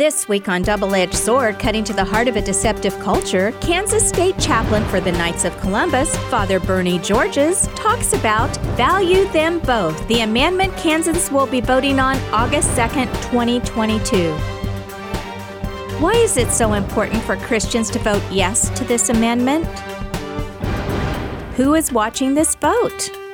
This week on Double Edged Sword, cutting to the heart of a deceptive culture, Kansas State Chaplain for the Knights of Columbus, Father Bernie Georges, talks about Value Them Both, the amendment Kansas will be voting on August 2nd, 2022. Why is it so important for Christians to vote yes to this amendment? Who is watching this vote?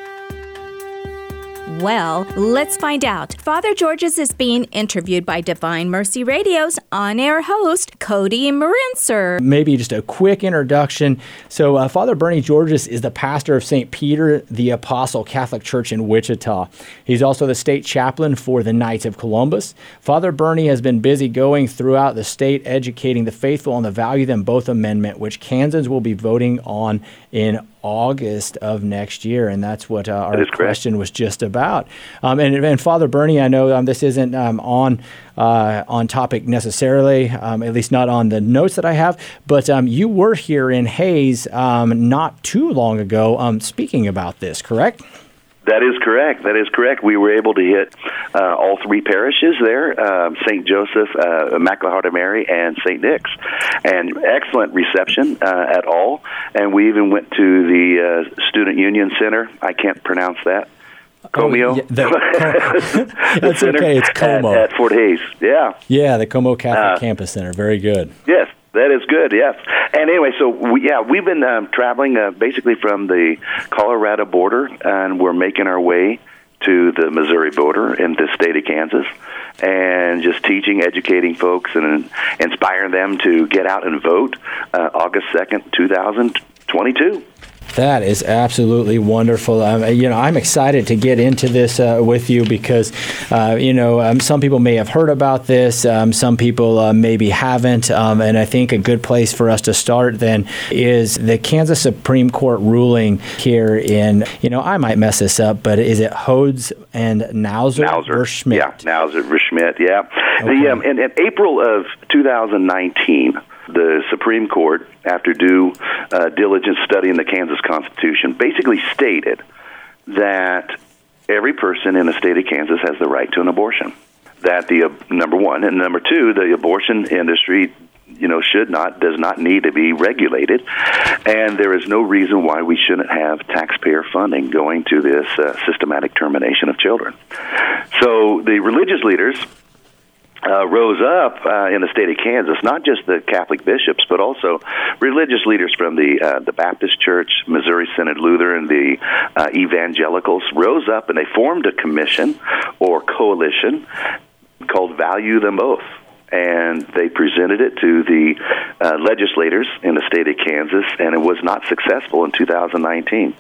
Well, let's find out. Father Georges is being interviewed by Divine Mercy Radio's on air host, Cody Marinser. Maybe just a quick introduction. So, uh, Father Bernie Georges is the pastor of St. Peter the Apostle Catholic Church in Wichita. He's also the state chaplain for the Knights of Columbus. Father Bernie has been busy going throughout the state educating the faithful on the Value Them Both Amendment, which Kansans will be voting on in August of next year, and that's what uh, our question was just about. Um, and, and, Father Bernie, I know um, this isn't um, on uh, on topic necessarily, um, at least not on the notes that I have, but um, you were here in Hays um, not too long ago speaking about this, correct? That is correct. That is correct. We were able to hit uh, all three parishes there: um, Saint Joseph, uh, Immaculate of Mary, and Saint Nick's, and excellent reception uh, at all. And we even went to the uh, Student Union Center. I can't pronounce that. Comio. Oh, yeah, the, That's okay. It's Comeau at, at, Fort Hays. Yeah. Yeah, the Comeau Catholic uh, Campus Center. Very good. Yes, that is good, yes. And anyway, so we, yeah, we've been um, traveling uh, basically from the Colorado border, and we're making our way to the Missouri border in the state of Kansas, and just teaching, educating folks, and inspiring them to get out and vote uh, August second, two thousand twenty-two. That is absolutely wonderful. Um, you know, I'm excited to get into this uh, with you because, uh, you know, um, some people may have heard about this, um, some people uh, maybe haven't, um, and I think a good place for us to start then is the Kansas Supreme Court ruling here in, you know, I might mess this up, but is it Hodes and Nauser, Nauser. Schmidt? Yeah, Nauser Schmidt. Yeah. Okay. The um, in, in April of 2019 the Supreme Court, after due uh, study in the Kansas Constitution, basically stated that every person in the state of Kansas has the right to an abortion. That the uh, number one and number two, the abortion industry, you know, should not does not need to be regulated, and there is no reason why we shouldn't have taxpayer funding going to this uh, systematic termination of children. So the religious leaders uh, rose up uh, in the state of Kansas, not just the Catholic bishops, but also religious leaders from the uh, the Baptist Church, Missouri Synod Lutheran, the uh, evangelicals rose up and they formed a commission or coalition called Value Them Both. And they presented it to the uh, legislators in the state of Kansas, and it was not successful in 2019.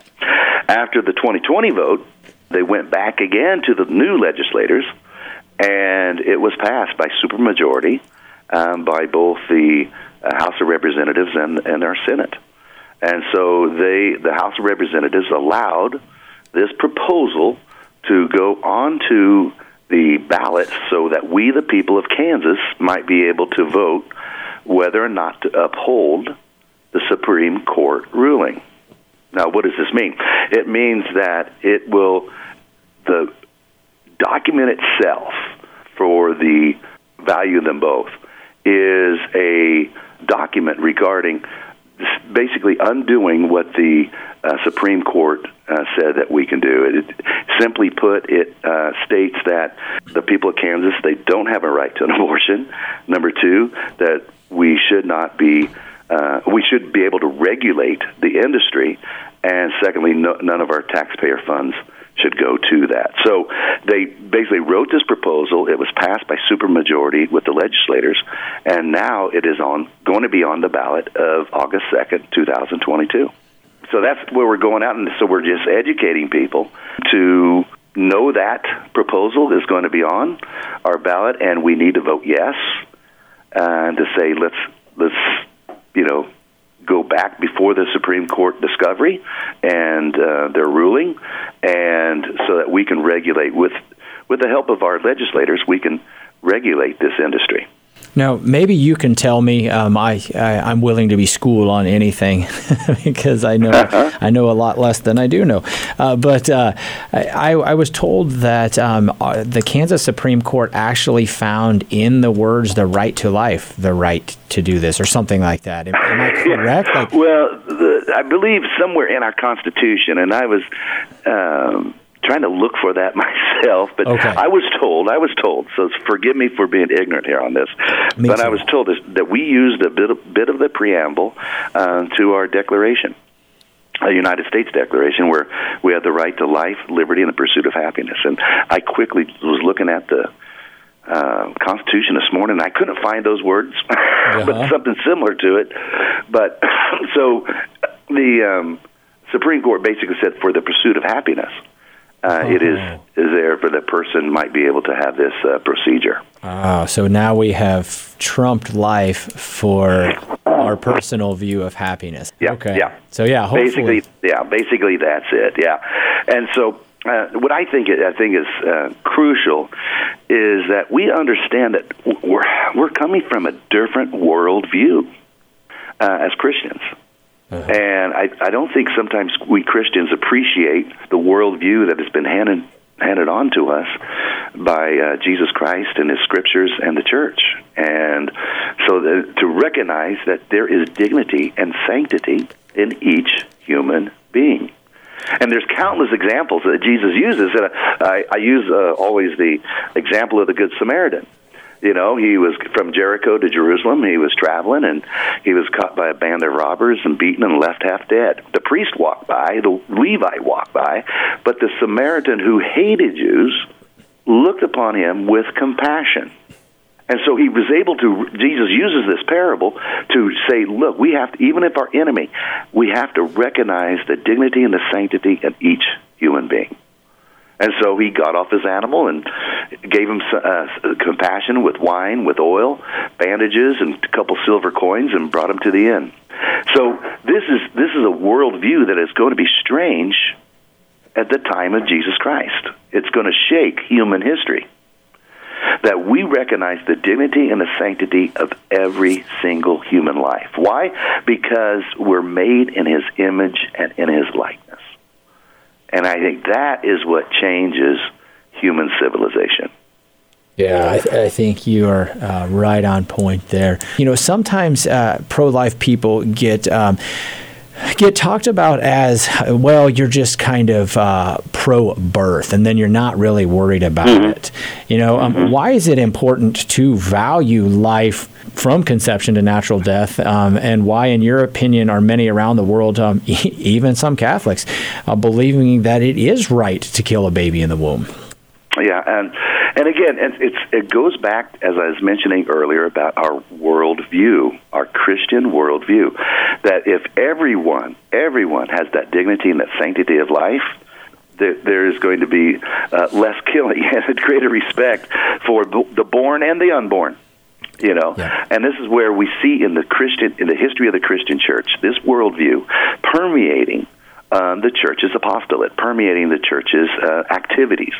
After the 2020 vote, they went back again to the new legislators and it was passed by supermajority um, by both the uh, House of Representatives and, and our Senate. And so they, the House of Representatives allowed this proposal to go onto the ballot so that we, the people of Kansas, might be able to vote whether or not to uphold the Supreme Court ruling. Now, what does this mean? It means that it will, the document itself for the value of them both is a document regarding basically undoing what the uh, Supreme Court uh, said that we can do. It, it simply put, it uh, states that the people of Kansas they don't have a right to an abortion. Number two, that we should not be uh, we should be able to regulate the industry, and secondly, no, none of our taxpayer funds should go to that. So they basically wrote this proposal. It was passed by supermajority with the legislators, and now it is on going to be on the ballot of August second, two thousand twenty-two. So that's where we're going out, and so we're just educating people to know that proposal is going to be on our ballot, and we need to vote yes, and to say let's let's you know go back before the Supreme Court discovery and uh, their ruling, and so that we can regulate with with the help of our legislators, we can regulate this industry. Now, maybe you can tell me. Um, I, I am willing to be schooled on anything because I know uh-huh. I know a lot less than I do know. Uh, but uh, I, I was told that um, uh, the Kansas Supreme Court actually found in the words "the right to life" the right to do this, or something like that. Am, am I correct? Like, well, the, I believe somewhere in our Constitution, and I was. Um, trying to look for that myself, but okay. I was told, I was told, so forgive me for being ignorant here on this, me but too. I was told this, that we used a bit of, bit of the preamble uh, to our declaration. A United States Declaration where we had the right to life, liberty, and the pursuit of happiness. And I quickly was looking at the uh, Constitution this morning. And I couldn't find those words, uh-huh. but something similar to it. But so the um, Supreme Court basically said for the pursuit of happiness uh, it is uh-huh. is there for the person might be able to have this uh, procedure. Ah, so now we have trumped life for our personal view of happiness. Yeah. Okay. Yeah. So yeah, hopefully. basically, yeah, basically that's it. Yeah, and so. Uh, what I think I think is uh, crucial is that we understand that we're we're coming from a different worldview uh, as Christians. Uh-huh. And I, I don't think sometimes we Christians appreciate the worldview that has been handed handed on to us by uh, Jesus Christ and His Scriptures and the Church. And so the, to recognize that there is dignity and sanctity in each human being. And there's countless examples that Jesus uses. And I, I use uh, always the example of the Good Samaritan. You know, he was from Jericho to Jerusalem. He was traveling, and he was caught by a band of robbers and beaten and left half dead. The priest walked by, the Levite walked by, but the Samaritan who hated Jews looked upon him with compassion. And so he was able to, Jesus uses this parable to say, look, we have to, even if our enemy, we have to recognize the dignity and the sanctity of each human being. And so he got off his animal and gave him uh, compassion with wine, with oil, bandages, and a couple silver coins, and brought him to the inn. So this is this is a worldview that is going to be strange at the time of Jesus Christ. It's going to shake human history. That we recognize the dignity and the sanctity of every single human life. Why? Because we're made in His image and in His likeness. And I think that is what changes human civilization. Yeah, I, th- I, think you are uh, right on point there. You know, sometimes uh, pro-life people get. Um, get talked about as well you're just kind of uh, pro birth and then you're not really worried about mm-hmm. it you know um, mm-hmm. why is it important to value life from conception to natural death, um, and why, in your opinion, are many around the world, um, even some Catholics, uh, believing that it is right to kill a baby in the womb? Yeah, and and again, it's it goes back as I was mentioning earlier about our worldview, our Christian worldview, that if everyone everyone has that dignity and that sanctity of life, that there is going to be uh, less killing and greater respect for the born and the unborn you know yeah. and this is where we see in the christian in the history of the christian church this worldview permeating um, the church's apostolate, permeating the church's uh, activities,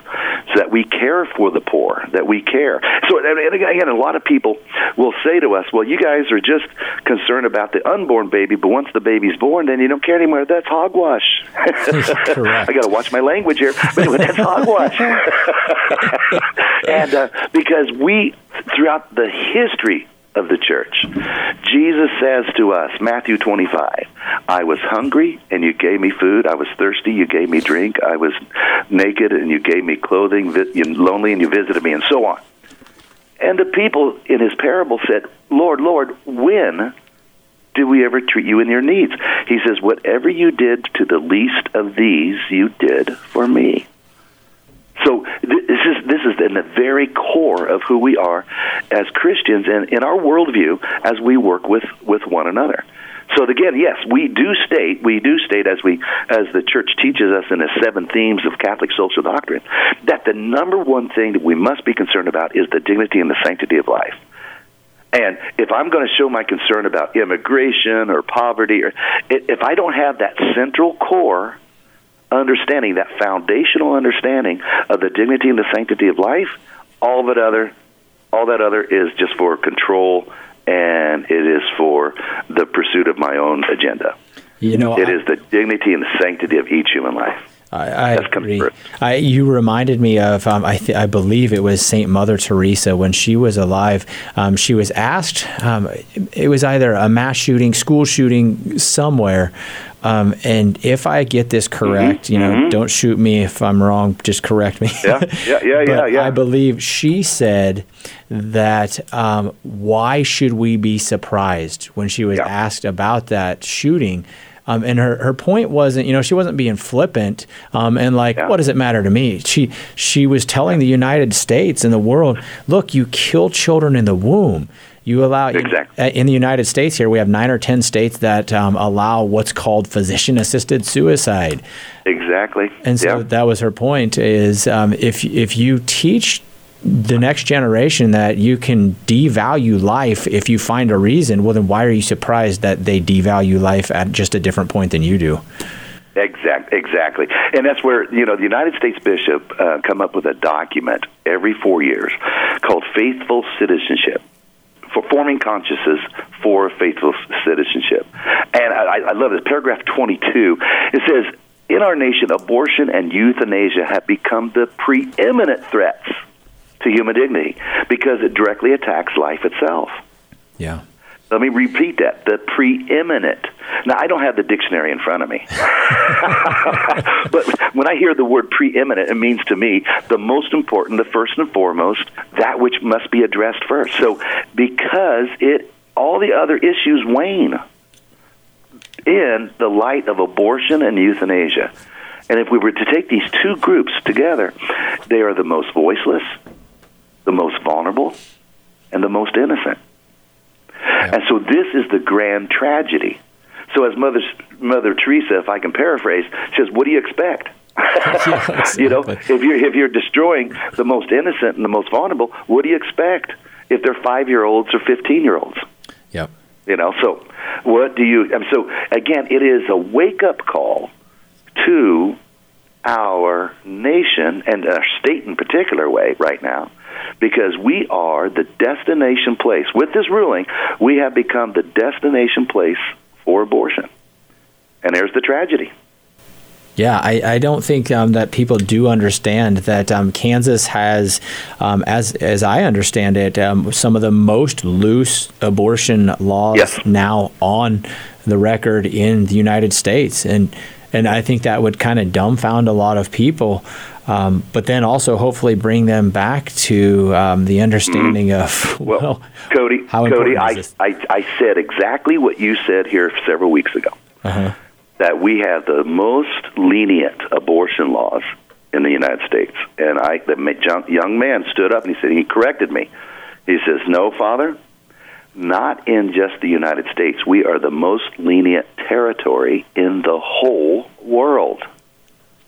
so that we care for the poor, that we care. So, and again, a lot of people will say to us, "Well, you guys are just concerned about the unborn baby, but once the baby's born, then you don't care anymore. That's hogwash." I got to watch my language here, but anyway, that's hogwash. and uh, because we, throughout the history of the church. Jesus says to us, Matthew 25, I was hungry and you gave me food. I was thirsty, you gave me drink. I was naked and you gave me clothing, lonely and you visited me, and so on. And the people in his parable said, Lord, Lord, when did we ever treat you in your needs? He says, Whatever you did to the least of these, you did for me. So this is this is in the very core of who we are as Christians and in our worldview as we work with with one another. So again, yes, we do state we do state as we as the church teaches us in the seven themes of Catholic social doctrine that the number one thing that we must be concerned about is the dignity and the sanctity of life. And if I'm going to show my concern about immigration or poverty, or if I don't have that central core understanding, that foundational understanding of the dignity and the sanctity of life, all of it other, All that other is just for control, and it is for the pursuit of my own agenda. You know, it I, is the dignity and the sanctity of each human life. I, I agree. I, you reminded me of, um, I, th- I believe it was Saint Mother Teresa when she was alive. Um, she was asked, um, it was either a mass shooting, school shooting somewhere. Um, and if I get this correct, mm-hmm. you know, mm-hmm. don't shoot me if I'm wrong, just correct me. Yeah, yeah, yeah, yeah, yeah. I believe she said that um, why should we be surprised when she was yeah. asked about that shooting? Um, and her, her point wasn't, you know, she wasn't being flippant um, and like, yeah. what does it matter to me? She she was telling the United States and the world, look, you kill children in the womb. You allow exactly. Uh, in the United States here we have nine or ten states that um, allow what's called physician assisted suicide. Exactly. And so yeah. that was her point: is um, if if you teach the next generation that you can devalue life if you find a reason, well, then why are you surprised that they devalue life at just a different point than you do? Exact, exactly, and that's where you know the United States bishop uh, come up with a document every four years called "Faithful Citizenship." For forming consciences for faithful citizenship, and I, I love this paragraph twenty-two. It says, "In our nation, abortion and euthanasia have become the preeminent threats to human dignity because it directly attacks life itself. Yeah. Let me repeat that. The preeminent. Now, I don't have the dictionary in front of me. but when I hear the word preeminent, it means to me the most important, the first and foremost, that which must be addressed first. So, because it, all the other issues wane in the light of abortion and euthanasia. And if we were to take these two groups together, they are the most voiceless, the most vulnerable, and the most innocent. Yeah. And so this is the grand tragedy. So as Mother Mother Teresa, if I can paraphrase, says, "What do you expect?" you know, if you're if you're destroying the most innocent and the most vulnerable, what do you expect if they're five year olds or fifteen year olds? Yep. You know, so what do you? And so again, it is a wake up call to our nation and our state in particular way right now because we are the destination place. With this ruling, we have become the destination place for abortion. And there's the tragedy. Yeah, I, I don't think um, that people do understand that um, Kansas has, um, as as I understand it, um, some of the most loose abortion laws yes. now on the record in the United States, and and I think that would kind of dumbfound a lot of people. Um, but then also hopefully bring them back to um, the understanding mm-hmm. of well, well, Cody. Cody, I, I, I said exactly what you said here several weeks ago. Uh-huh. That we have the most lenient abortion laws in the United States, and I, the young man stood up and he said he corrected me. He says, "No, Father, not in just the United States. We are the most lenient territory in the whole world."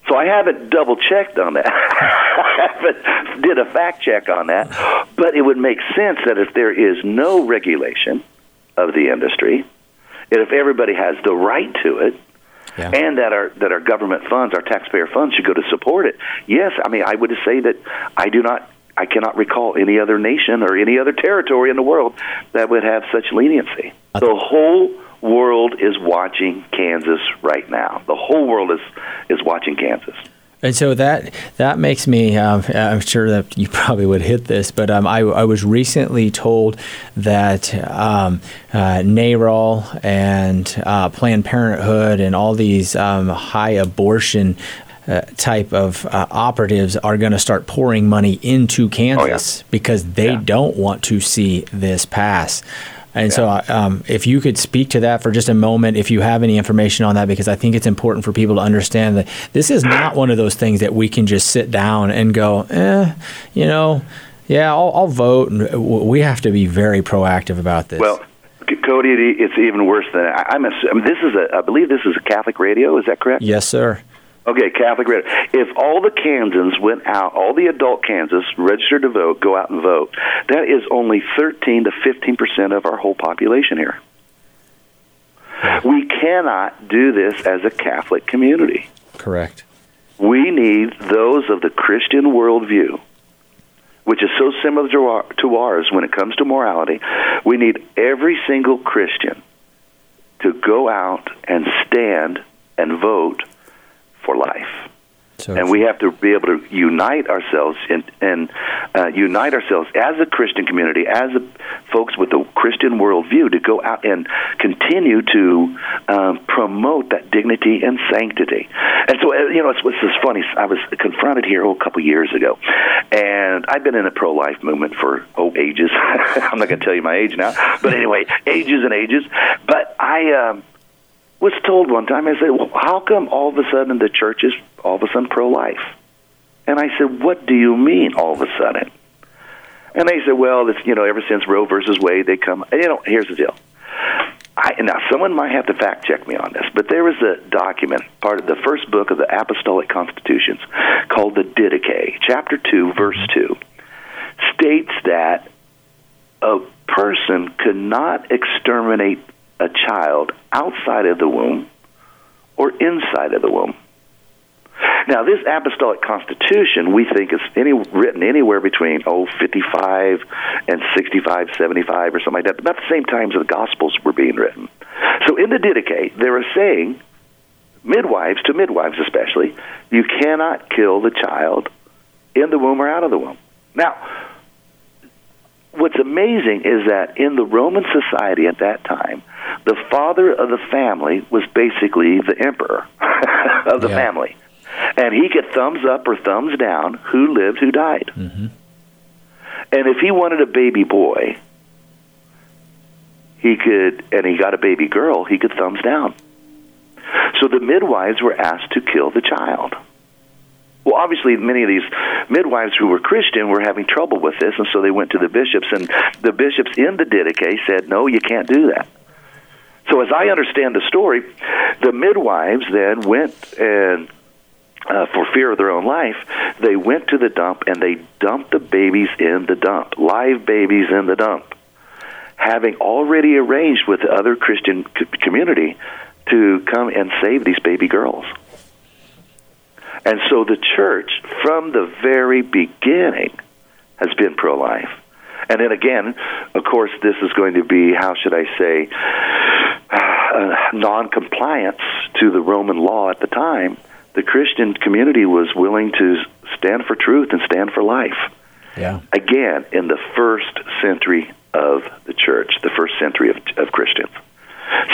So I haven't double checked on that. I haven't did a fact check on that. But it would make sense that if there is no regulation of the industry, and if everybody has the right to it, yeah. and that our that our government funds, our taxpayer funds, should go to support it. Yes, I mean I would say that I do not, I cannot recall any other nation or any other territory in the world that would have such leniency. The whole world is watching Kansas right now. The whole world is is watching Kansas. And so that that makes me. Um, I'm sure that you probably would hit this, but um, I, I, was recently told that um, uh, NARAL and uh, Planned Parenthood and all these um, high abortion uh, type of uh, operatives are going to start pouring money into Kansas oh, yeah. because they yeah. don't want to see this pass. And yeah. so, um, if you could speak to that for just a moment, if you have any information on that, because I think it's important for people to understand that this is not one of those things that we can just sit down and go, eh, you know, yeah, I'll, I'll vote. And we have to be very proactive about this. Well, Cody, it's even worse than I this is a. I believe this is a Catholic radio. Is that correct? Yes, sir. Okay, Catholic radio. If all the Kansans went out, all the adult Kansas registered to vote, go out and vote, that is only 13 to 15 percent of our whole population here. We cannot do this as a Catholic community. Correct. We need those of the Christian worldview. which is so similar to, our, to ours when it comes to morality, we need every single Christian to go out and stand and vote for life. So and we have to be able to unite ourselves and, and uh, unite ourselves as a Christian community, as a, folks with a Christian worldview, to go out and continue to um, promote that dignity and sanctity. And so, uh, you know, it's, it's funny. I was confronted here oh, a couple years ago, and I've been in the pro-life movement for oh ages. I'm not going to tell you my age now, but anyway, ages and ages. But I. Um, was told one time, I said, well, how come all of a sudden the church is all of a sudden pro life? And I said, what do you mean all of a sudden? And they said, well, it's, you know, ever since Roe versus Wade, they come, you know, here's the deal. I, now, someone might have to fact check me on this, but there was a document, part of the first book of the Apostolic Constitutions, called the Didache, chapter 2, verse 2, states that a person could not exterminate a child outside of the womb or inside of the womb. Now, this apostolic constitution, we think is any, written anywhere between, oh, 55 and 65, 75 or something like that, about the same times the Gospels were being written. So in the Didache, they were saying, midwives, to midwives especially, you cannot kill the child in the womb or out of the womb. Now, what's amazing is that in the Roman society at that time, the father of the family was basically the emperor of the yeah. family. And he could thumbs up or thumbs down who lived, who died. Mm-hmm. And if he wanted a baby boy, he could, and he got a baby girl, he could thumbs down. So the midwives were asked to kill the child. Well, obviously, many of these midwives who were Christian were having trouble with this, and so they went to the bishops, and the bishops in the Didache said, "No, you can't do that." So, as I understand the story, the midwives then went and uh, for fear of their own life, they went to the dump and they dumped the babies in the dump, live babies in the dump, having already arranged with the other Christian community to come and save these baby girls. And so the church, from the very beginning, has been pro life. And then again, of course, this is going to be, how should I say, uh, non compliance to the Roman law at the time. The Christian community was willing to stand for truth and stand for life. Yeah. Again, in the first century of the church, the first century of, of Christians.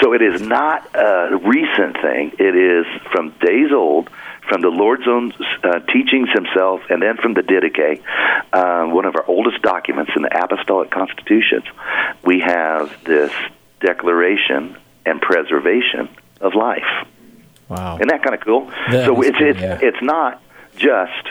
So it is not a recent thing. It is from days old from the Lord's own uh, teachings himself, and then from the Didache, uh, one of our oldest documents in the Apostolic Constitutions, we have this declaration and preservation of life. Wow! Isn't that kind of cool? That so it's it's yeah. it's not just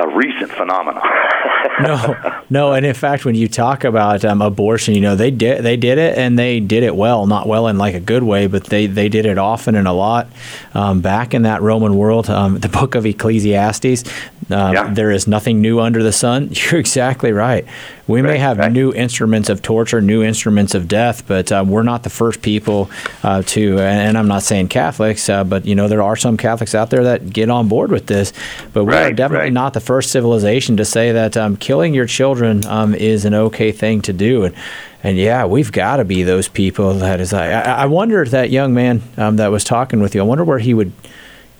a recent phenomenon. no, no, and in fact, when you talk about um, abortion, you know they did they did it and they did it well, not well in like a good way, but they they did it often and a lot. Um, back in that Roman world, um, the book of Ecclesiastes, um, yeah. there is nothing new under the sun. You're exactly right. We right, may have right. new instruments of torture, new instruments of death, but uh, we're not the first people uh, to. And I'm not saying Catholics, uh, but you know there are some Catholics out there that get on board with this. But we right, are definitely not the first civilization to say that um, killing your children um, is an okay thing to do. And and yeah, we've got to be those people that is. I, I wonder if that young man um, that was talking with you. I wonder where he would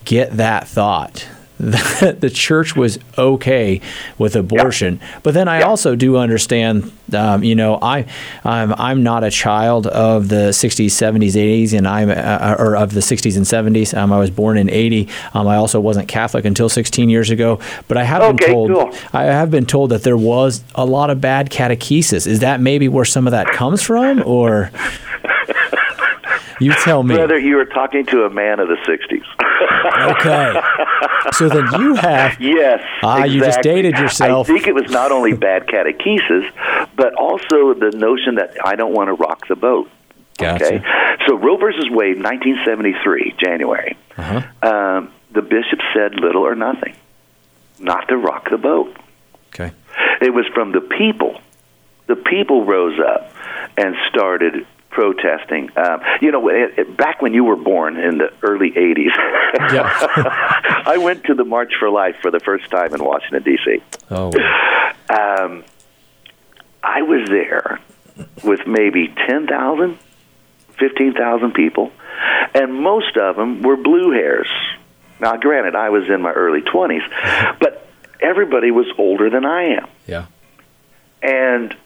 get that thought that the church was okay with abortion. But then I also do understand, um, you know, I I'm, I'm not a child of the 60s, 70s, 80s, and I'm uh, or of the 60s and 70s. Um, I was born in 80. Um, I also wasn't Catholic until 16 years ago. But I have okay, been told cool. I have been told that there was a lot of bad catechesis. Is that maybe where some of that comes from, or? You tell me. Whether you were talking to a man of the 60s. okay. So then you have. Yes. Ah, exactly. you just dated yourself. I think it was not only bad catechesis, but also the notion that I don't want to rock the boat. Gotcha. Okay. So Roe versus Wade, 1973, January. Uh-huh. Um, the bishop said little or nothing, not to rock the boat. Okay. It was from the people. The people rose up and started protesting. Um, you know, it, it, back when you were born in the early '80s, I went to the March for Life for the first time in Washington D.C. Oh. um, I was there with maybe 10,000, 15,000 people, and most of them were blue hairs. Now, granted, I was in my early 20s, but everybody was older than I am. Yeah. And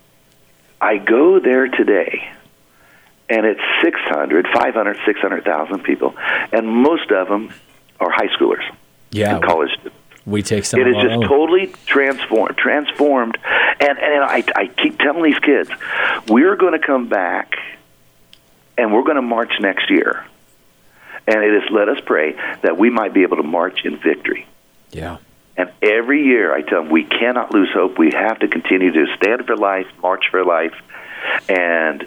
I go there today, and it's 600, 500, 600,000 people, and most of them are high schoolers Yeah. and college students. We take some It is just own. totally transformed. Transformed, and and I, I keep telling these kids, we're going to come back, and we're going to march next year, and it is let us pray that we might be able to march in victory. yeah. And every year I tell them we cannot lose hope. We have to continue to stand for life, march for life, and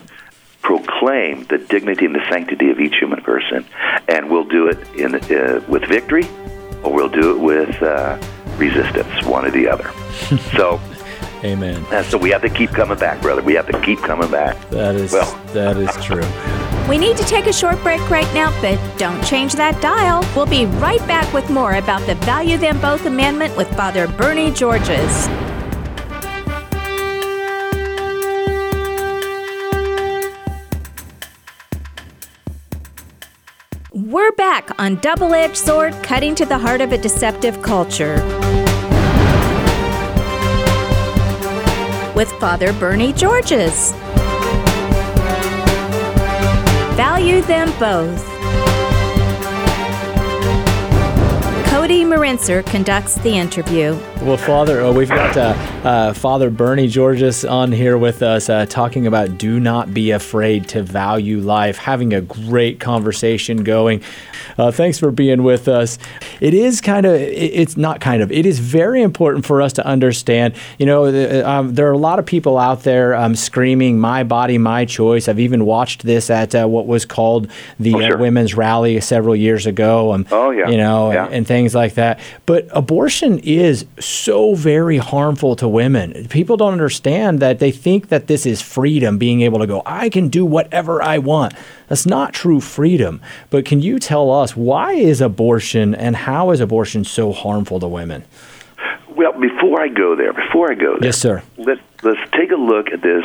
proclaim the dignity and the sanctity of each human person. And we'll do it in uh, with victory, or we'll do it with uh, resistance, one or the other. so, Amen. uh, so we have to keep coming back, brother. We have to keep coming back. That is Well. that is true. We need to take a short break right now, but don't change that dial. We'll be right back with more about the Value Them Both Amendment with Father Bernie Georges. We're back on Double Edged Sword Cutting to the Heart of a Deceptive Culture. With Father Bernie Georges. Value them both. Cody Marinser conducts the interview. Well, Father, uh, we've got uh, uh, Father Bernie Georges on here with us uh, talking about do not be afraid to value life, having a great conversation going. Uh, thanks for being with us. It is kind of, it's not kind of, it is very important for us to understand. You know, the, um, there are a lot of people out there um, screaming, my body, my choice. I've even watched this at uh, what was called the Oh, sure. uh, women's rally several years ago. Um, Oh, yeah. You know, Yeah. and things like that. But abortion is so very harmful to women. People don't understand that they think that this is freedom, being able to go, I can do whatever I want. That's not true freedom. But can you tell us why is abortion and how is abortion so harmful to women? Well, before I go there, before I go there, Yes, sir. Let, let's take a look at this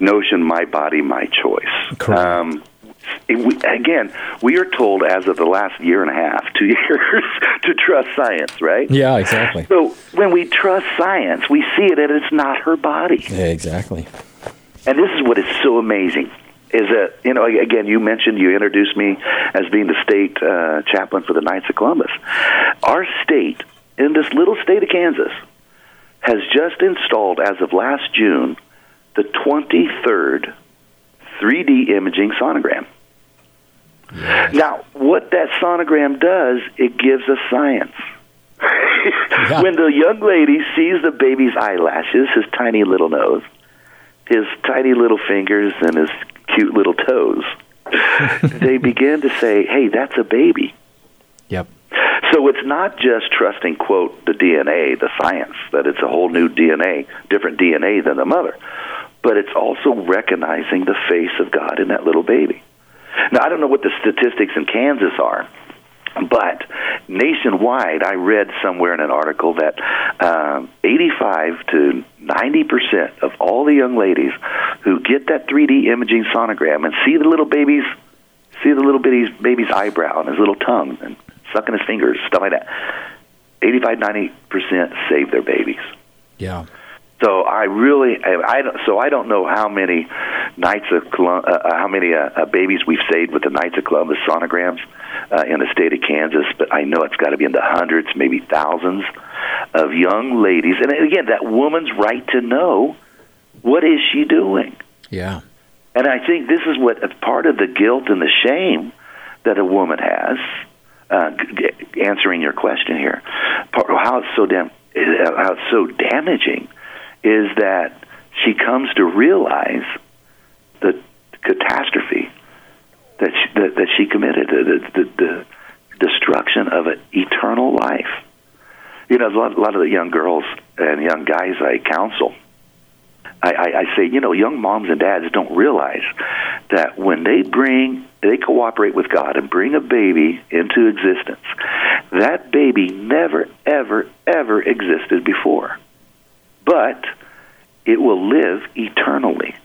notion my body, my choice. Correct. Um, we, again, we are told as of the last year and a half, two years, to trust science, right? Yeah, exactly. So when we trust science, we see it and it's not her body. Yeah, exactly. And this is what is so amazing is that you know again you mentioned you introduced me as being the state uh, chaplain for the Knights of Columbus. Our state in this little state of Kansas has just installed as of last June the 23rd 3D imaging sonogram. Now, what that sonogram does, it gives us science. When the young lady sees the baby's eyelashes, his tiny little nose, his tiny little fingers, and his cute little toes, they begin to say, hey, that's a baby. Yep. So it's not just trusting, quote, the DNA, the science, that it's a whole new DNA, different DNA than the mother, but it's also recognizing the face of God in that little baby. Now, I don't know what the statistics in Kansas are, but nationwide, I read somewhere in an article that um, 85 to 90 percent of all the young ladies who get that 3D imaging sonogram and see the little baby's see the little bitty's baby's eyebrow and his little tongue and sucking his fingers, stuff like that. 85, 90 percent save their babies. Yeah. So I really, I, I don't, so I don't know how many Knights of Colum- uh, uh, how many uh, uh, babies we've saved with the Knights of Columbus sonograms uh, in the state of Kansas, but I know it's got to be in the hundreds, maybe thousands of young ladies. And again, that woman's right to know what is she doing. Yeah. And I think this is what part of the guilt and the shame that a woman has. Uh, answering your question here, part, how it's so damn, how it's so damaging, is that she comes to realize the catastrophe that she, that, that she committed, the, the, the destruction of an eternal life. You know, a lot, a lot of the young girls and young guys I counsel I, I, I say, you know, young moms and dads don't realize that when they bring, they cooperate with God and bring a baby into existence, that baby never, ever, ever existed before. but it will live eternally.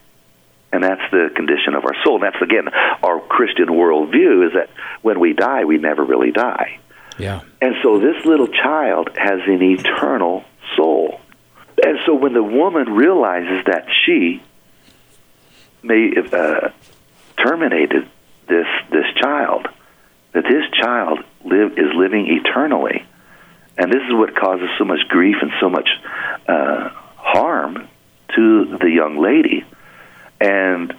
And that's the condition of our soul. And that's, again, our Christian worldview is that when we die, we never really die. Yeah. And so this little child has an eternal soul. And so when the woman realizes that she may have uh, terminated this this child, that this child live is living eternally, and this is what causes so much grief and so much uh, harm to the young lady. And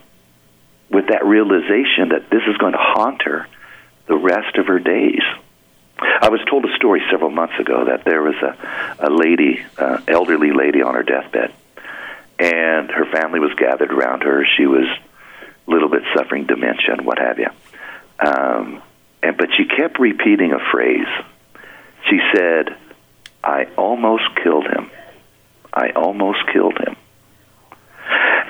with that realization that this is going to haunt her the rest of her days. I was told a story several months ago that there was a, a lady, uh, elderly lady on her deathbed, and her family was gathered around her. She was a little bit suffering dementia and what have you. Um, and but she kept repeating a phrase. She said, "I almost killed him. I almost killed him."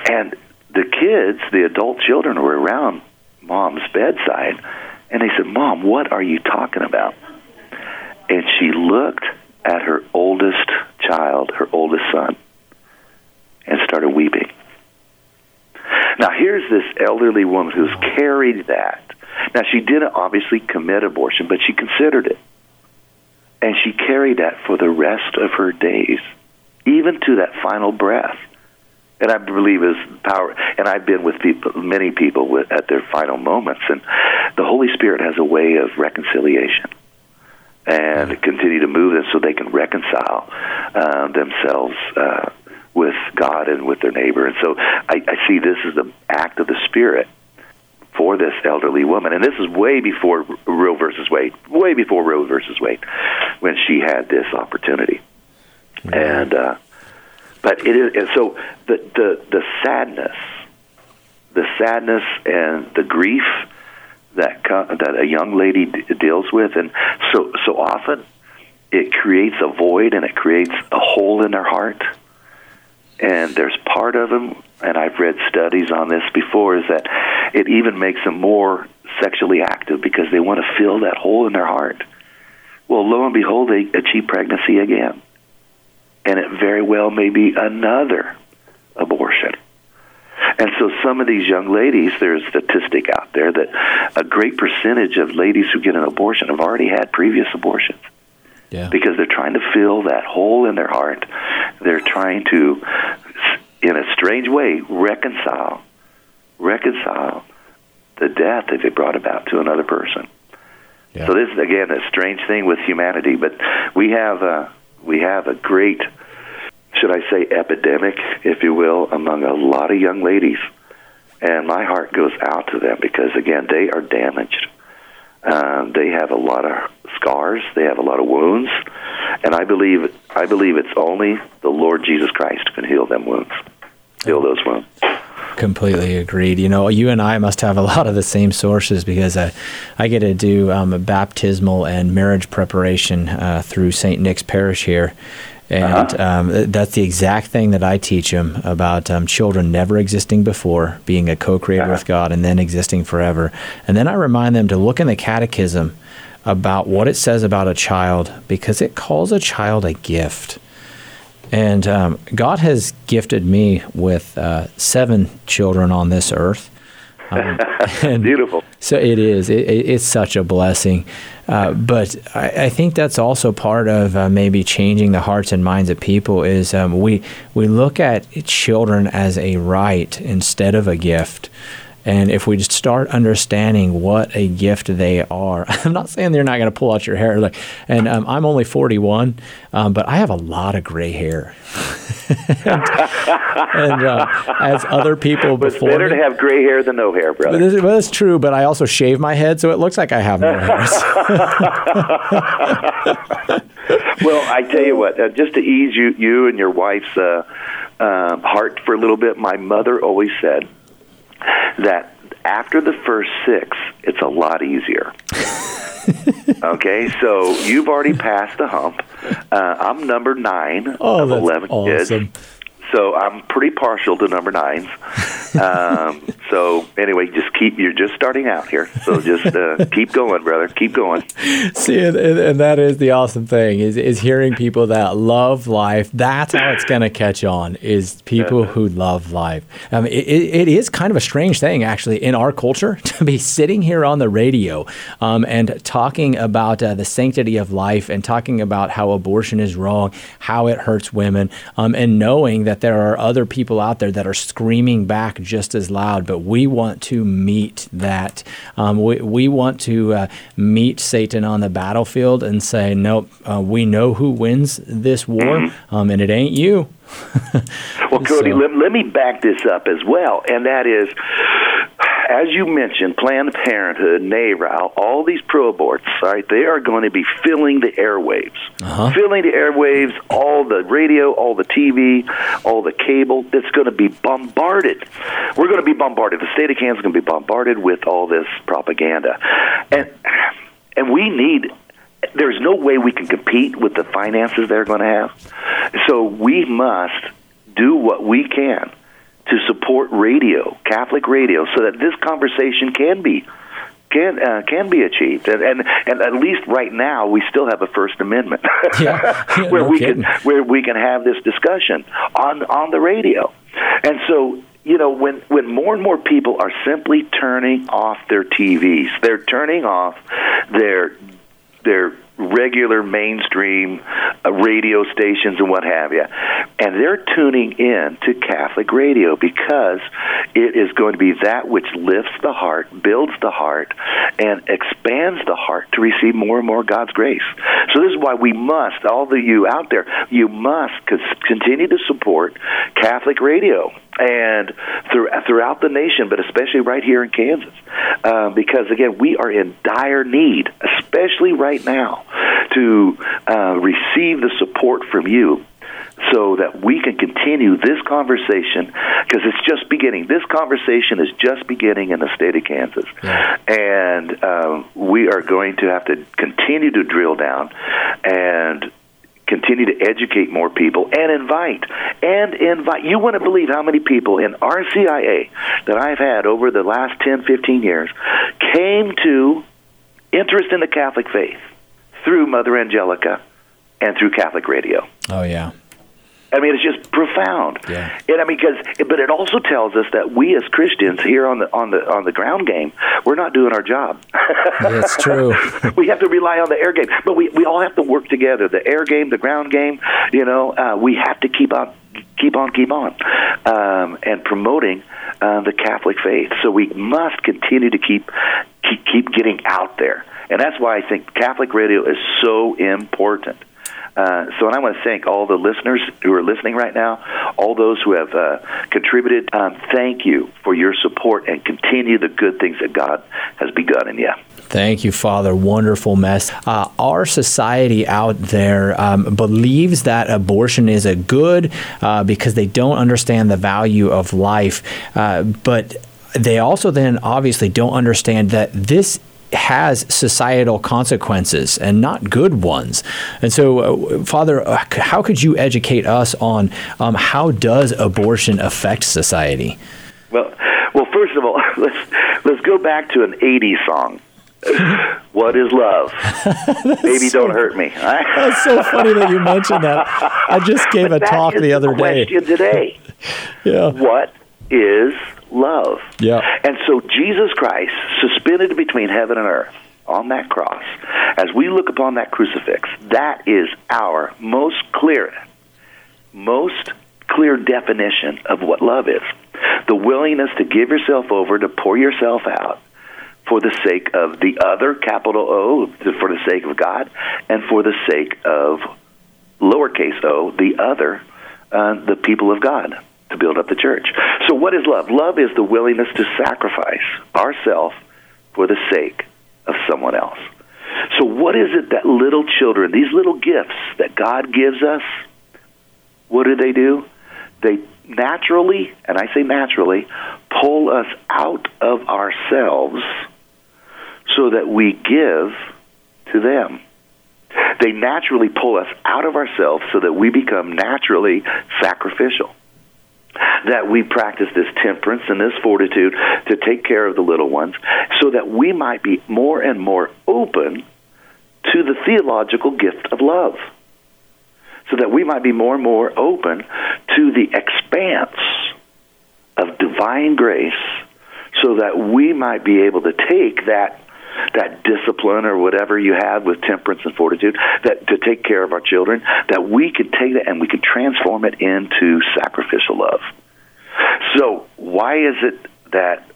And the kids, the adult children, were around mom's bedside, and they said, "Mom, what are you talking about?" And she looked at her oldest child, her oldest son, and started weeping. Now, here's this elderly woman who's carried that. Now, she didn't obviously commit abortion, but she considered it. And she carried that for the rest of her days, even to that final breath. And I believe is power. And I've been with people, many people with, at their final moments, and the Holy Spirit has a way of reconciliation and mm-hmm. continue to move them so they can reconcile uh, themselves uh, with God and with their neighbor. And so I, I see this as the act of the Spirit for this elderly woman. And this is way before Roe versus Wade, way before Roe versus Wade, when she had this opportunity. Mm-hmm. And uh, but it is, and so the the the sadness, the sadness and the grief that that a young lady deals with, and so so often it creates a void and it creates a hole in their heart. And there's part of them, and I've read studies on this before, is that it even makes them more sexually active because they want to fill that hole in their heart. Well, lo and behold, they achieve pregnancy again. And it very well may be another abortion. And so some of these young ladies, there's a statistic out there that a great percentage of ladies who get an abortion have already had previous abortions. Yeah. Because they're trying to fill that hole in their heart. They're trying to, in a strange way, reconcile, reconcile the death that they brought about to another person. Yeah. So this is again a strange thing with humanity, but we have a we have a great should I say, epidemic, if you will, among a lot of young ladies. And my heart goes out to them because, again, they are damaged. Um, they have a lot of scars. They have a lot of wounds, and I believe I believe it's only the Lord Jesus Christ can heal them wounds, heal those wounds. Completely agreed. You know, you and I must have a lot of the same sources because I, I get to do um, a baptismal and marriage preparation uh, through St. Nick's Parish here, and uh-huh. um, that's the exact thing that I teach them about um, children never existing before, being a co creator uh-huh. with God, and then existing forever. And then I remind them to look in the catechism about what it says about a child because it calls a child a gift. And um, God has gifted me with uh, seven children on this earth. Um, Beautiful. So it is. It, it, it's such a blessing. Uh, but I, I, think that's also part of uh, maybe changing the hearts and minds of people is um, we we look at children as a right instead of a gift. And if we just start understanding what a gift they are, I'm not saying they're not going to pull out your hair. Like, and um, I'm only 41, um, but I have a lot of gray hair. and uh, as other people before, it's better me, to have gray hair than no hair, brother. But well, that's true. But I also shave my head, so it looks like I have no hair. well, I tell you what, uh, just to ease you, you and your wife's uh, uh, heart for a little bit, my mother always said that after the first six, it's a lot easier. okay, so you've already passed the hump. Uh, I'm number nine oh, of eleven awesome. kids. So I'm pretty partial to number nines. Um, so anyway, just keep. You're just starting out here, so just uh, keep going, brother. Keep going. See, and, and, that is the awesome thing is is hearing people that love life. That's how it's going to catch on. Is people who love life. I mean, it, it is kind of a strange thing actually in our culture to be sitting here on the radio um, and talking about uh, the sanctity of life and talking about how abortion is wrong, how it hurts women, um, and knowing that there are other people out there that are screaming back just as loud. But we want to meet that. Um, we, we want to uh, meet Satan on the battlefield and say, nope, uh, we know who wins this war, mm-hmm. um, and it ain't you. Well, Cody, so. let, let me back this up as well, and that is as you mentioned, Planned Parenthood, NARAL, all these pro aborts, right, they are going to be filling the airwaves. Uh-huh. Filling the airwaves, all the radio, all the TV, all the cable, it's going to be bombarded. We're going to be bombarded. The state of Kansas is going to be bombarded with all this propaganda. And, and we need there's no way we can compete with the finances they're going to have. So we must do what we can to support radio, Catholic radio, so that this conversation can be can uh, can be achieved, and, and and at least right now we still have a First Amendment yeah. Yeah, where no we kidding. can where we can have this discussion on on the radio, and so you know when when more and more people are simply turning off their TVs, they're turning off their their regular mainstream uh, radio stations and what have you. And they're tuning in to Catholic radio because it is going to be that which lifts the heart, builds the heart, and expands the heart to receive more and more God's grace. So this is why we must, all of you out there, you must continue to support Catholic radio and through, throughout the nation, but especially right here in Kansas, um, because again, we are in dire need, especially right now, to uh, receive the support from you so that we can continue this conversation because it's just beginning. This conversation is just beginning in the state of Kansas, yeah. and um, we are going to have to continue to drill down and continue to educate more people and invite and invite you to believe how many people in RCIA that I've had over the last 10 15 years came to interest in the Catholic faith through Mother Angelica and through Catholic radio. Oh yeah. I mean, it's just profound. Yeah. And I mean, because but it also tells us that we as Christians here on the on the on the ground game, we're not doing our job. That's true. we have to rely on the air game, but we we all have to work together. The air game, the ground game. You know, uh, we have to keep on, keep on, keep on, um, and promoting uh, the Catholic faith. So we must continue to keep keep keep getting out there, and that's why I think Catholic radio is so important. Uh, so, and I want to thank all the listeners who are listening right now, all those who have uh, contributed. Um, thank you for your support and continue the good things that God has begun in you. Thank you, Father. Wonderful mess. Uh, our society out there um, believes that abortion is a good uh, because they don't understand the value of life. Uh, but they also then obviously don't understand that this has societal consequences and not good ones. And so, uh, Father, uh, how could you educate us on um, how does abortion affect society? Well, well, first of all, let's let's go back to an '80s song. what is love? Baby, so, don't hurt me. that's so funny that you mentioned that. I just gave a talk the other the day. today. yeah. What is love. Yeah. And so Jesus Christ, suspended between heaven and earth on that cross, as we look upon that crucifix, that is our most clear, most clear definition of what love is. The willingness to give yourself over, to pour yourself out for the sake of the other, capital O, for the sake of God, and for the sake of lowercase o, the other, uh, the people of God to build up the church. So, what is love? Love is the willingness to sacrifice ourselves for the sake of someone else. So, what is it that little children, these little gifts that God gives us, what do they do? They naturally, and I say naturally, pull us out of ourselves so that we give to them. They naturally pull us out of ourselves so that we become naturally sacrificial. That we practice this temperance and this fortitude to take care of the little ones so that we might be more and more open to the theological gift of love. So that we might be more and more open to the expanse of divine grace so that we might be able to take that that discipline or whatever you have with temperance and fortitude that to take care of our children that we could take that and we could transform it into sacrificial love. So why is it that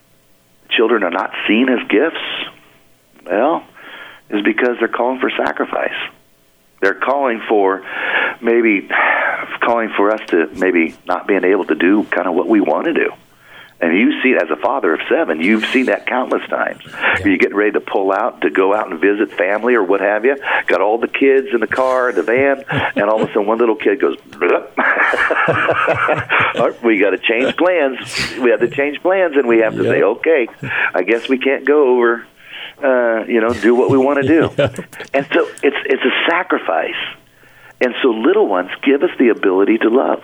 children are not seen as gifts? Well is because they're calling for sacrifice. They're calling for maybe calling for us to maybe not being able to do kind of what we want to do and you see, it as a father of seven, you've seen that countless times. Yeah. You're getting ready to pull out to go out and visit family or what have you. Got all the kids in the car, the van, and all of a sudden one little kid goes, "We got to change plans. We have to change plans, and we have to yep. say, okay, I guess we can't go over. Uh, you know, do what we want to do." yep. And so it's it's a sacrifice. And so little ones give us the ability to love.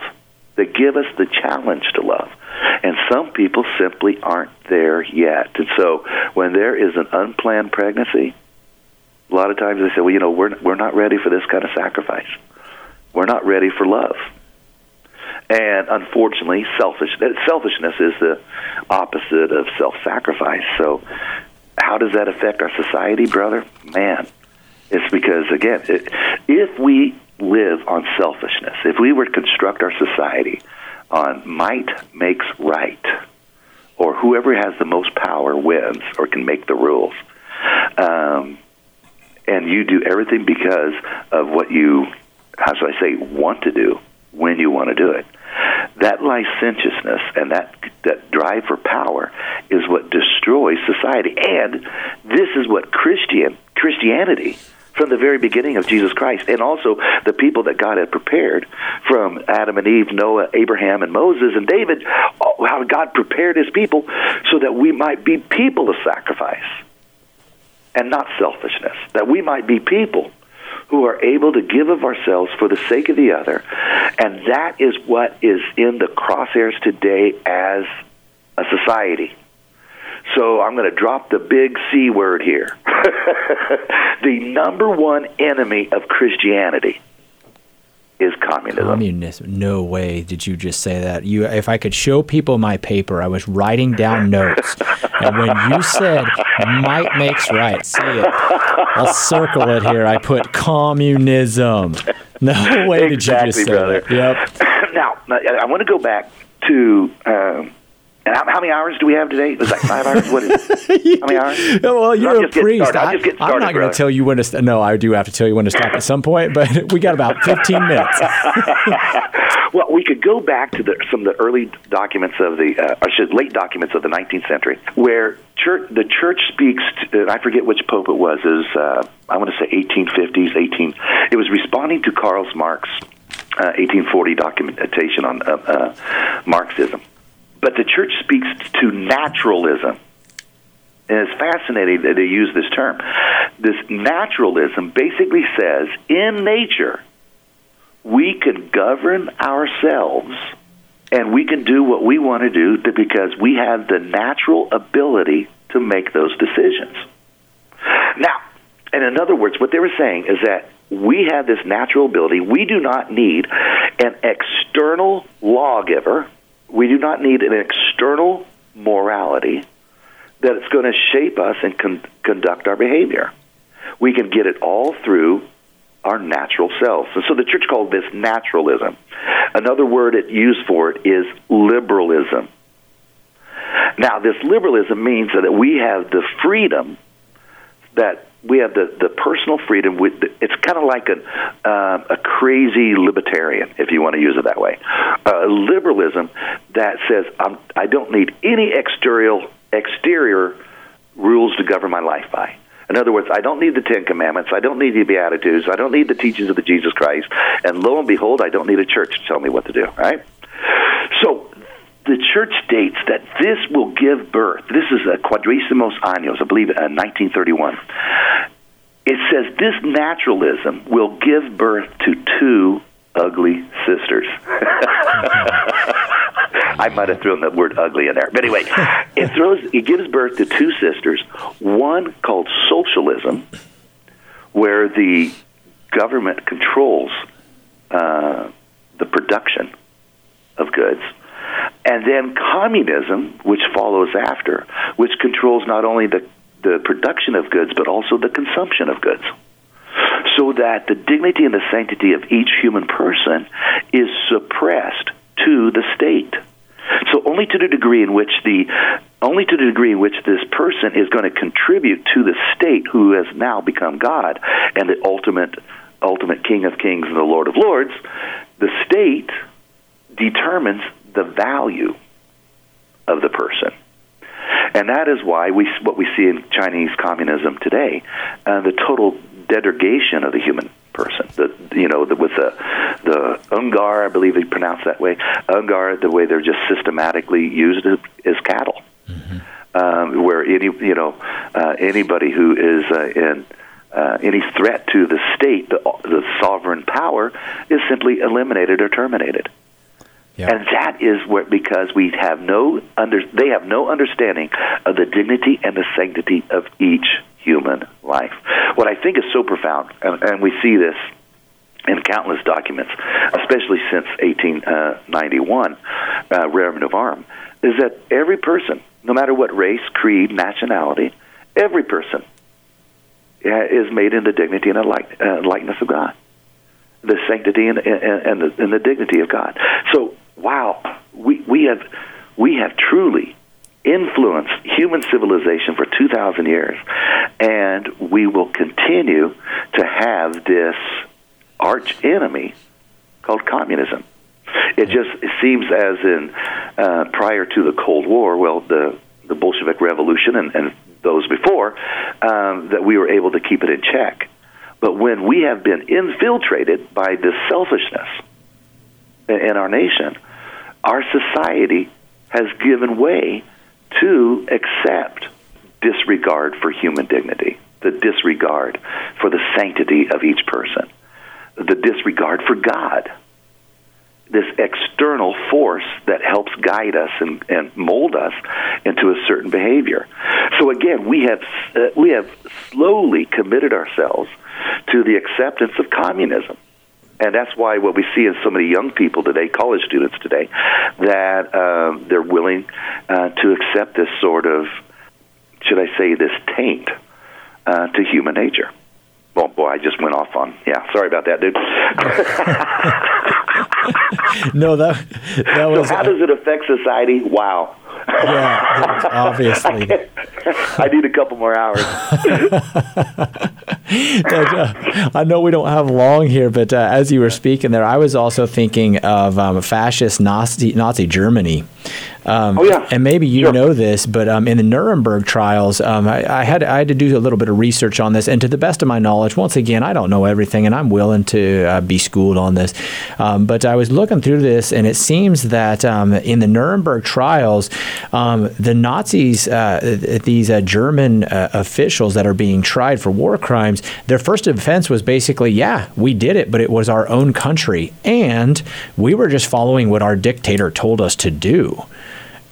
They give us the challenge to love. And some people simply aren't there yet. And so when there is an unplanned pregnancy, a lot of times they say, well, you know, we're, we're not ready for this kind of sacrifice. We're not ready for love. And unfortunately, selfish, selfishness is the opposite of self sacrifice. So, how does that affect our society, brother? Man, it's because, again, it, if we live on selfishness, if we were to construct our society on might makes right, or whoever has the most power wins or can make the rules. Um, and you do everything because of what you, how should I say, want to do when you want to do it. That licentiousness and that that drive for power is what destroys society. And this is what Christian Christianity from the very beginning of Jesus Christ, and also the people that God had prepared from Adam and Eve, Noah, Abraham, and Moses and David, how God prepared his people so that we might be people of sacrifice and not selfishness, that we might be people who are able to give of ourselves for the sake of the other. And that is what is in the crosshairs today as a society. So I'm going to drop the big C word here. the number one enemy of Christianity is communism. Communism. No way did you just say that. You if I could show people my paper, I was writing down notes. and when you said might makes right, see it. I'll circle it here. I put communism. No way did you just say brother. that. Yep. Now, I want to go back to um, and how, how, many hours do we have today? It was like five hours. What is it? How many hours? well, you're a priest. I, am not going to tell you when to. St- no, I do have to tell you when to stop at some point, but we got about 15 minutes. well, we could go back to the, some of the early documents of the, uh, I should late documents of the 19th century, where church, the church speaks. To, I forget which pope it was. Is uh, I want to say 1850s, 18. It was responding to Karl Marx. Uh, 1840 documentation on uh, uh, Marxism but the church speaks to naturalism. And it's fascinating that they use this term. This naturalism basically says in nature, we can govern ourselves and we can do what we want to do because we have the natural ability to make those decisions. Now, and in other words, what they were saying is that we have this natural ability. We do not need an external lawgiver we do not need an external morality that it's going to shape us and con- conduct our behavior. We can get it all through our natural selves. And so the church called this naturalism. Another word it used for it is liberalism. Now, this liberalism means that we have the freedom that we have the, the personal freedom. With the, it's kind of like a uh, a crazy libertarian, if you want to use it that way. Uh, liberalism that says I'm, I don't need any exterior exterior rules to govern my life by. In other words, I don't need the Ten Commandments. I don't need the Beatitudes. I don't need the teachings of the Jesus Christ. And lo and behold, I don't need a church to tell me what to do. Right? The church states that this will give birth. This is a quadrasimos annos, I believe, uh, 1931. It says this naturalism will give birth to two ugly sisters. I might have thrown the word ugly in there, but anyway, it throws it gives birth to two sisters. One called socialism, where the government controls uh, the production of goods. And then communism, which follows after, which controls not only the, the production of goods, but also the consumption of goods. So that the dignity and the sanctity of each human person is suppressed to the state. So only to the degree in which the only to the degree in which this person is going to contribute to the state who has now become God and the ultimate ultimate King of Kings and the Lord of Lords, the state determines the value of the person. And that is why we what we see in Chinese communism today, uh, the total degradation of the human person. The you know the, with the the Ungar, I believe they pronounce that way. Ungar, the way they're just systematically used as, as cattle, mm-hmm. um, where any you know uh, anybody who is uh, in uh, any threat to the state, the, the sovereign power, is simply eliminated or terminated. Yeah. And that is what because we have no under they have no understanding of the dignity and the sanctity of each human life. What I think is so profound, and, and we see this in countless documents, especially since 1891, uh, Rerum Novarum, is that every person, no matter what race, creed, nationality, every person is made in the dignity and the uh, likeness of God, the sanctity and, and, and, the, and the dignity of God. So, wow, we, we have we have truly influenced human civilization for 2,000 years, and we will continue to have this arch enemy called communism. It just it seems as in uh, prior to the Cold War, well, the the Bolshevik Revolution and, and those before, um, that we were able to keep it in check. But when we have been infiltrated by this selfishness in our nation, our society has given way to accept disregard for human dignity, the disregard for the sanctity of each person, the disregard for God this external force that helps guide us and, and mold us into a certain behavior. So again, we have uh, we have slowly committed ourselves to the acceptance of communism. And that's why what we see in so many young people today, college students today, that um, they're willing uh, to accept this sort of, should I say, this taint uh, to human nature. Well, boy, I just went off on. Yeah, sorry about that, dude. no, that that was. So how does it affect society? Wow. Yeah, obviously. I, I, need a couple more hours. I know we don't have long here, but uh, as you were speaking there, I was also thinking of um, fascist Nazi, Nazi Germany. Um, oh yeah, and maybe you sure. know this, but um, in the Nuremberg trials, um, I, I, had I had to do a little bit of research on this, and to the best of my knowledge, once again, I don't know everything, and I'm willing to uh, be schooled on this. Um, but I was looking through this, and it seems that um, in the Nuremberg trials, um, the Nazis, uh, these uh, German uh, officials that are being tried for war crimes, their first defense was basically, "Yeah, we did it, but it was our own country, and we were just following what our dictator told us to do."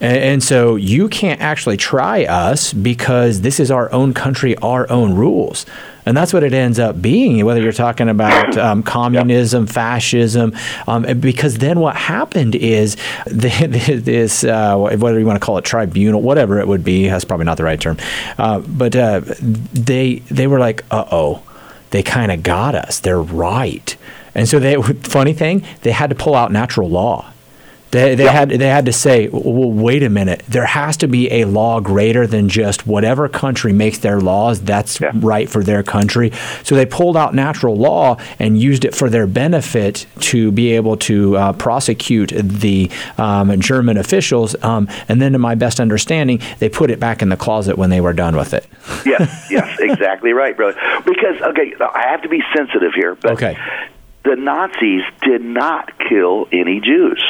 And, so you can't actually try us because this is our own country, our own rules. And that's what it ends up being, whether you're talking about um, communism, yep. fascism, um, because then what happened is the, this, uh, whether you want to call it tribunal, whatever it would be, that's probably not the right term, uh, but uh, they, they were like, uh oh, they kind of got us. They're right. And so they, funny thing, they had to pull out natural law they, they had they had to say, well, wait a minute. There has to be a law greater than just whatever country makes their laws. That's yeah. right for their country. So they pulled out natural law and used it for their benefit to be able to uh, prosecute the um, German officials. Um, and then, to my best understanding, they put it back in the closet when they were done with it. yes, yes, exactly right, brother. Because okay, I have to be sensitive here, but okay. the Nazis did not kill any Jews.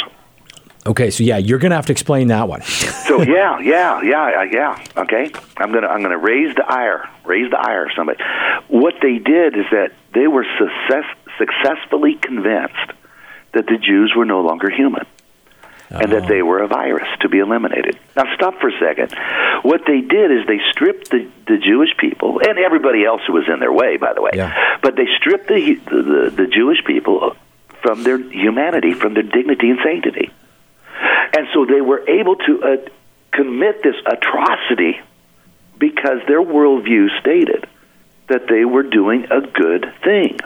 Okay, so yeah, you're going to have to explain that one. so yeah, yeah, yeah, yeah. Okay, I'm gonna I'm gonna raise the ire, raise the ire of somebody. What they did is that they were success, successfully convinced that the Jews were no longer human, uh-huh. and that oh. they were a virus to be eliminated. Now, stop for a second. What they did is they stripped the, the Jewish people and everybody else who was in their way, by the way. Yeah. But they stripped the, the the Jewish people from their humanity, from their dignity and sanctity, and so they were able to uh, commit this atrocity because their worldview stated that they were doing a good thing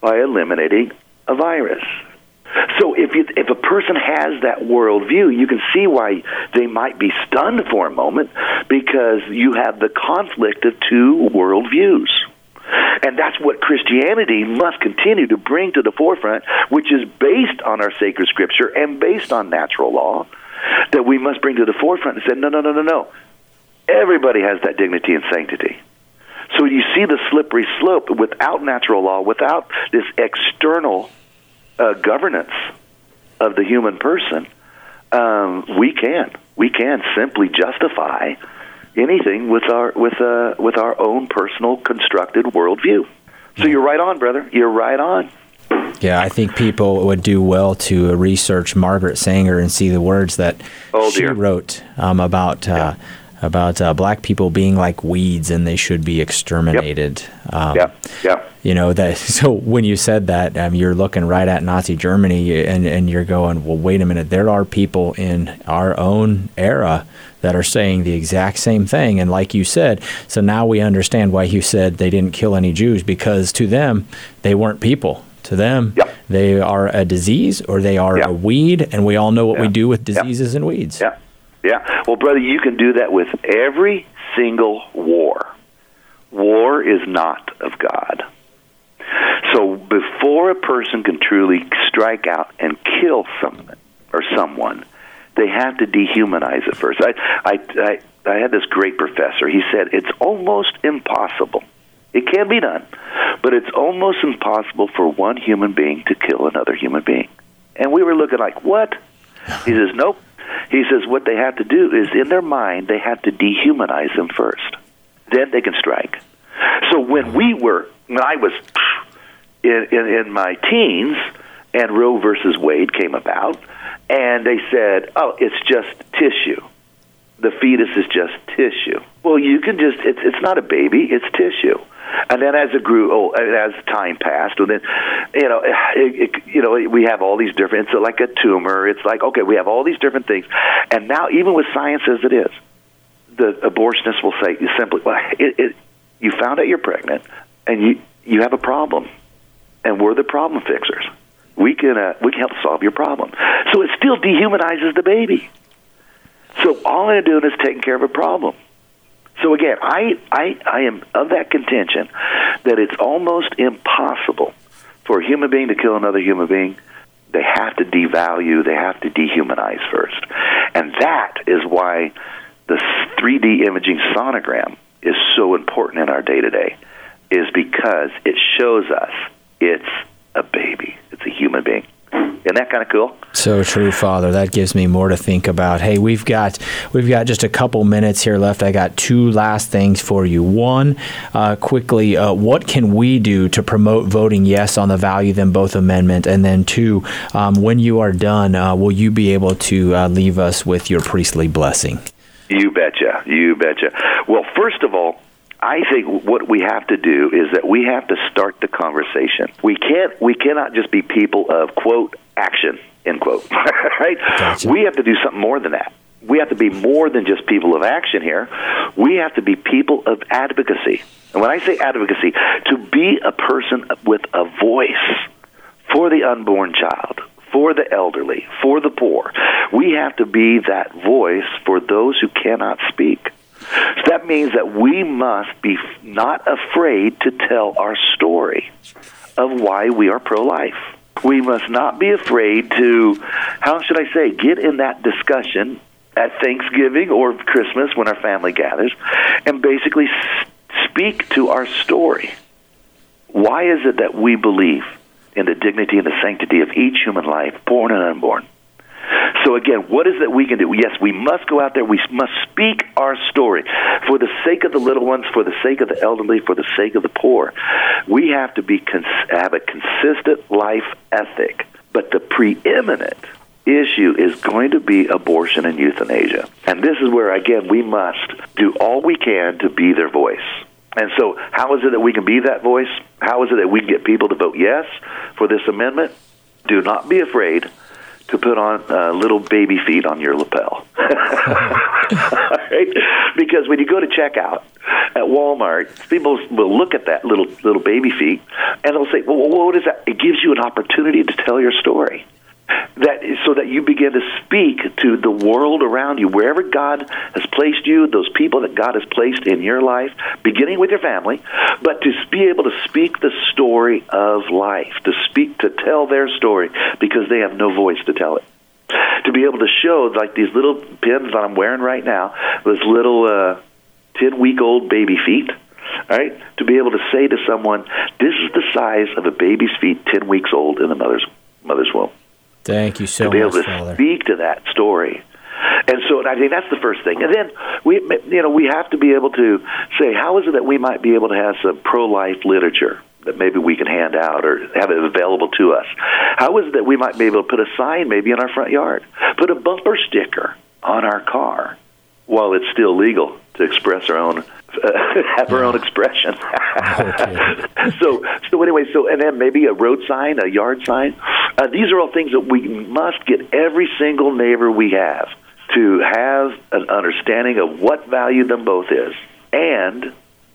by eliminating a virus. So if you, if a person has that worldview, you can see why they might be stunned for a moment because you have the conflict of two worldviews. And that's what Christianity must continue to bring to the forefront, which is based on our sacred scripture and based on natural law, that we must bring to the forefront and say, no, no, no, no, no. Everybody has that dignity and sanctity. So you see the slippery slope without natural law, without this external uh, governance of the human person. Um, we can we can simply justify anything with our with uh, with our own personal constructed worldview. So you're right on, brother. You're right on. Yeah, I think people would do well to research Margaret Sanger and see the words that oh, she wrote um, about. Uh, yeah about uh, black people being like weeds and they should be exterminated. Yep. Um, yeah, yeah. You know that. So when you said that, um, you're looking right at Nazi Germany, and and you're going, well, wait a minute. There are people in our own era that are saying the exact same thing, and like you said, so now we understand why you said they didn't kill any Jews because to them they weren't people. To them, they are a disease or they are a weed, and we all know what we do with diseases and weeds. Yeah. Yeah. Well, brother, you can do that with every single war. War is not of God. So before a person can truly strike out and kill someone or someone, they have to dehumanize it first. I, I, I, I had this great professor. He said it's almost impossible. It can be done, but it's almost impossible for one human being to kill another human being. And we were looking like, what? He says, nope. He says what they have to do is in their mind they have to dehumanize them first. Then they can strike. So when we were when I was in, in, in my teens and Roe versus Wade came about and they said, "Oh, it's just tissue. The fetus is just tissue." Well, you can just it's not a baby, it's tissue. And then as it grew, oh, as time passed, and then you know, it, it, you know, we have all these different. It's like a tumor. It's like okay, we have all these different things, and now even with science as it is, the abortionist will say you simply, well, it, it, you found out you're pregnant, and you you have a problem, and we're the problem fixers. We can uh, we can help solve your problem. So it still dehumanizes the baby. So all I'm doing is taking care of a problem. So again, I, I, I am of that contention that it's almost impossible for a human being to kill another human being. They have to devalue, they have to dehumanize first. And that is why the 3D imaging sonogram is so important in our day to day, is because it shows us it's a baby, it's a human being. Isn't that kind of cool? So true, Father. That gives me more to think about. Hey, we've got we've got just a couple minutes here left. I got two last things for you. One, uh, quickly, uh, what can we do to promote voting yes on the value them both amendment? And then two, um, when you are done, uh, will you be able to uh, leave us with your priestly blessing? You betcha. You betcha. Well, first of all, I think what we have to do is that we have to start the conversation. We can't we cannot just be people of quote action end quote. Right? Gotcha. we have to do something more than that. We have to be more than just people of action here. We have to be people of advocacy. And when i say advocacy to be a person with a voice for the unborn child for the elderly for the poor we have to be that voice for those who cannot speak so that means that we must be not afraid to tell our story of why we are pro life we must not be afraid to, how should I say, get in that discussion at Thanksgiving or Christmas when our family gathers and basically speak to our story. Why is it that we believe in the dignity and the sanctity of each human life, born and unborn? So again, what is that we can do? Yes, we must go out there. We must speak our story for the sake of the little ones, for the sake of the elderly, for the sake of the poor. We have to be cons- have a consistent life ethic. But the preeminent issue is going to be abortion and euthanasia. And this is where, again, we must do all we can to be their voice. And so, how is it that we can be that voice? How is it that we can get people to vote yes for this amendment? Do not be afraid to put on uh, little baby feet on your lapel. Because when you go to checkout at Walmart, people will look at that little little baby feet and they'll say, "Well, what is that?" It gives you an opportunity to tell your story that so that you begin to speak to the world around you wherever god has placed you those people that god has placed in your life beginning with your family but to be able to speak the story of life to speak to tell their story because they have no voice to tell it. To be able to show like these little pins that i'm wearing right now those little uh 10 week old baby feet right? To be able to say to someone this is the size of a baby's feet 10 weeks old in the mother's mother's womb Thank you so to be able to Father. speak to that story. And so I think that's the first thing. And then we, you know, we have to be able to say, how is it that we might be able to have some pro-life literature that maybe we can hand out or have it available to us? How is it that we might be able to put a sign maybe in our front yard, put a bumper sticker on our car while it's still legal to express our own have our own expression. so, so anyway, so and then maybe a road sign, a yard sign. Uh, these are all things that we must get every single neighbor we have to have an understanding of what value them both is and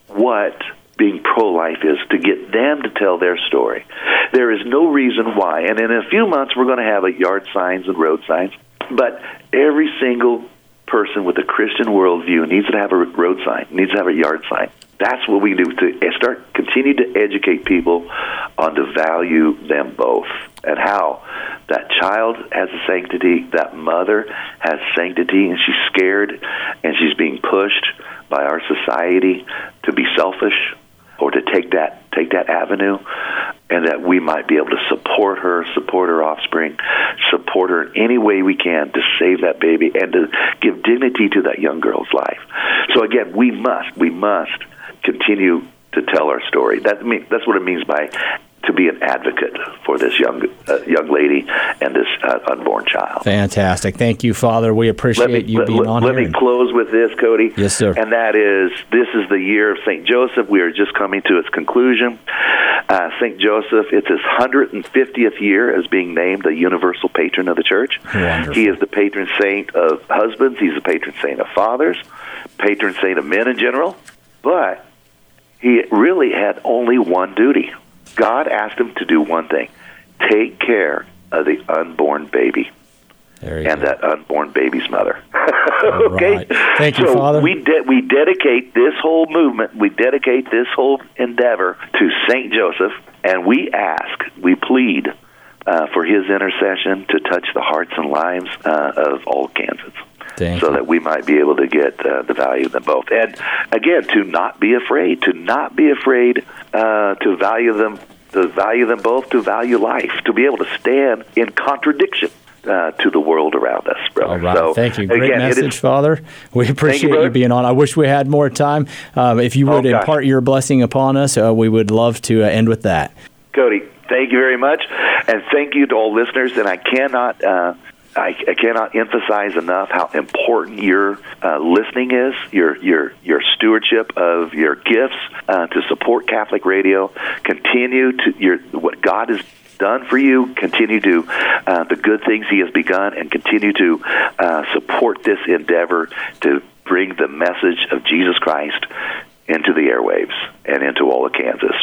what being pro-life is to get them to tell their story. There is no reason why, and in a few months we're going to have a yard signs and road signs, but every single person with a Christian worldview needs to have a road sign, needs to have a yard sign. That's what we do to start continue to educate people on to value them both and how that child has a sanctity, that mother has sanctity, and she's scared and she's being pushed by our society to be selfish or to take that take that avenue and that we might be able to support her, support her offspring, support her in any way we can to save that baby and to give dignity to that young girl's life. So again, we must, we must continue to tell our story. That mean, that's what it means by to be an advocate for this young uh, young lady and this uh, unborn child. Fantastic. Thank you, Father. We appreciate me, you being let, on let here. Let me close with this, Cody. Yes, sir. And that is, this is the year of St. Joseph. We are just coming to its conclusion. Uh, St. Joseph, it's his 150th year as being named the universal patron of the church. Wonderful. He is the patron saint of husbands. He's the patron saint of fathers, patron saint of men in general. But he really had only one duty. God asked him to do one thing take care of the unborn baby and go. that unborn baby's mother. okay, right. Thank you, so Father. we de- we dedicate this whole movement, we dedicate this whole endeavor to Saint Joseph, and we ask, we plead uh, for his intercession to touch the hearts and lives uh, of all Kansans. Thank so that we might be able to get uh, the value of them both, and again, to not be afraid, to not be afraid uh, to value them, to value them both, to value life, to be able to stand in contradiction uh, to the world around us, brother. All right. So, Thank you. Great again, message, is- Father. We appreciate you, brother. being on. I wish we had more time. Um, if you would Oh, impart your blessing upon us, uh, we would love to uh, end with that. Cody, thank you very much, and thank you to all listeners. And I cannot, uh, I, I cannot emphasize enough how important your uh, listening is, your your your stewardship of your gifts uh, to support Catholic Radio. Continue to your what God has done for you. Continue to uh, the good things He has begun, and continue to uh, support this endeavor to bring the message of Jesus Christ into the airwaves and into all of Kansas.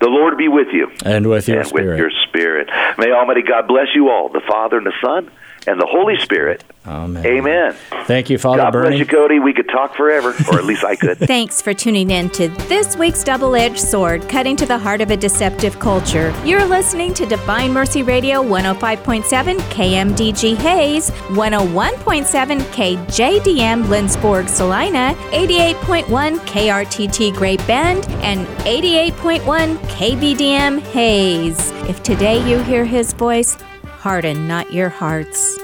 The Lord be with you And with your and spirit. with your spirit. May Almighty God bless you all, the Father and the Son and the Holy Spirit. Amen. Amen. Thank you, Father God bless you, Cody. We could talk forever, or at least I could. Thanks for tuning in to this week's Double Edged Sword, cutting to the heart of a deceptive culture. You're listening to Divine Mercy Radio 105.7 KMDG Hays, 101.7 KJDM Lindsborg Salina, 88.1 KRTT Great Bend, and 88.1 KBDM Hays. If today you hear his voice, harden not your hearts.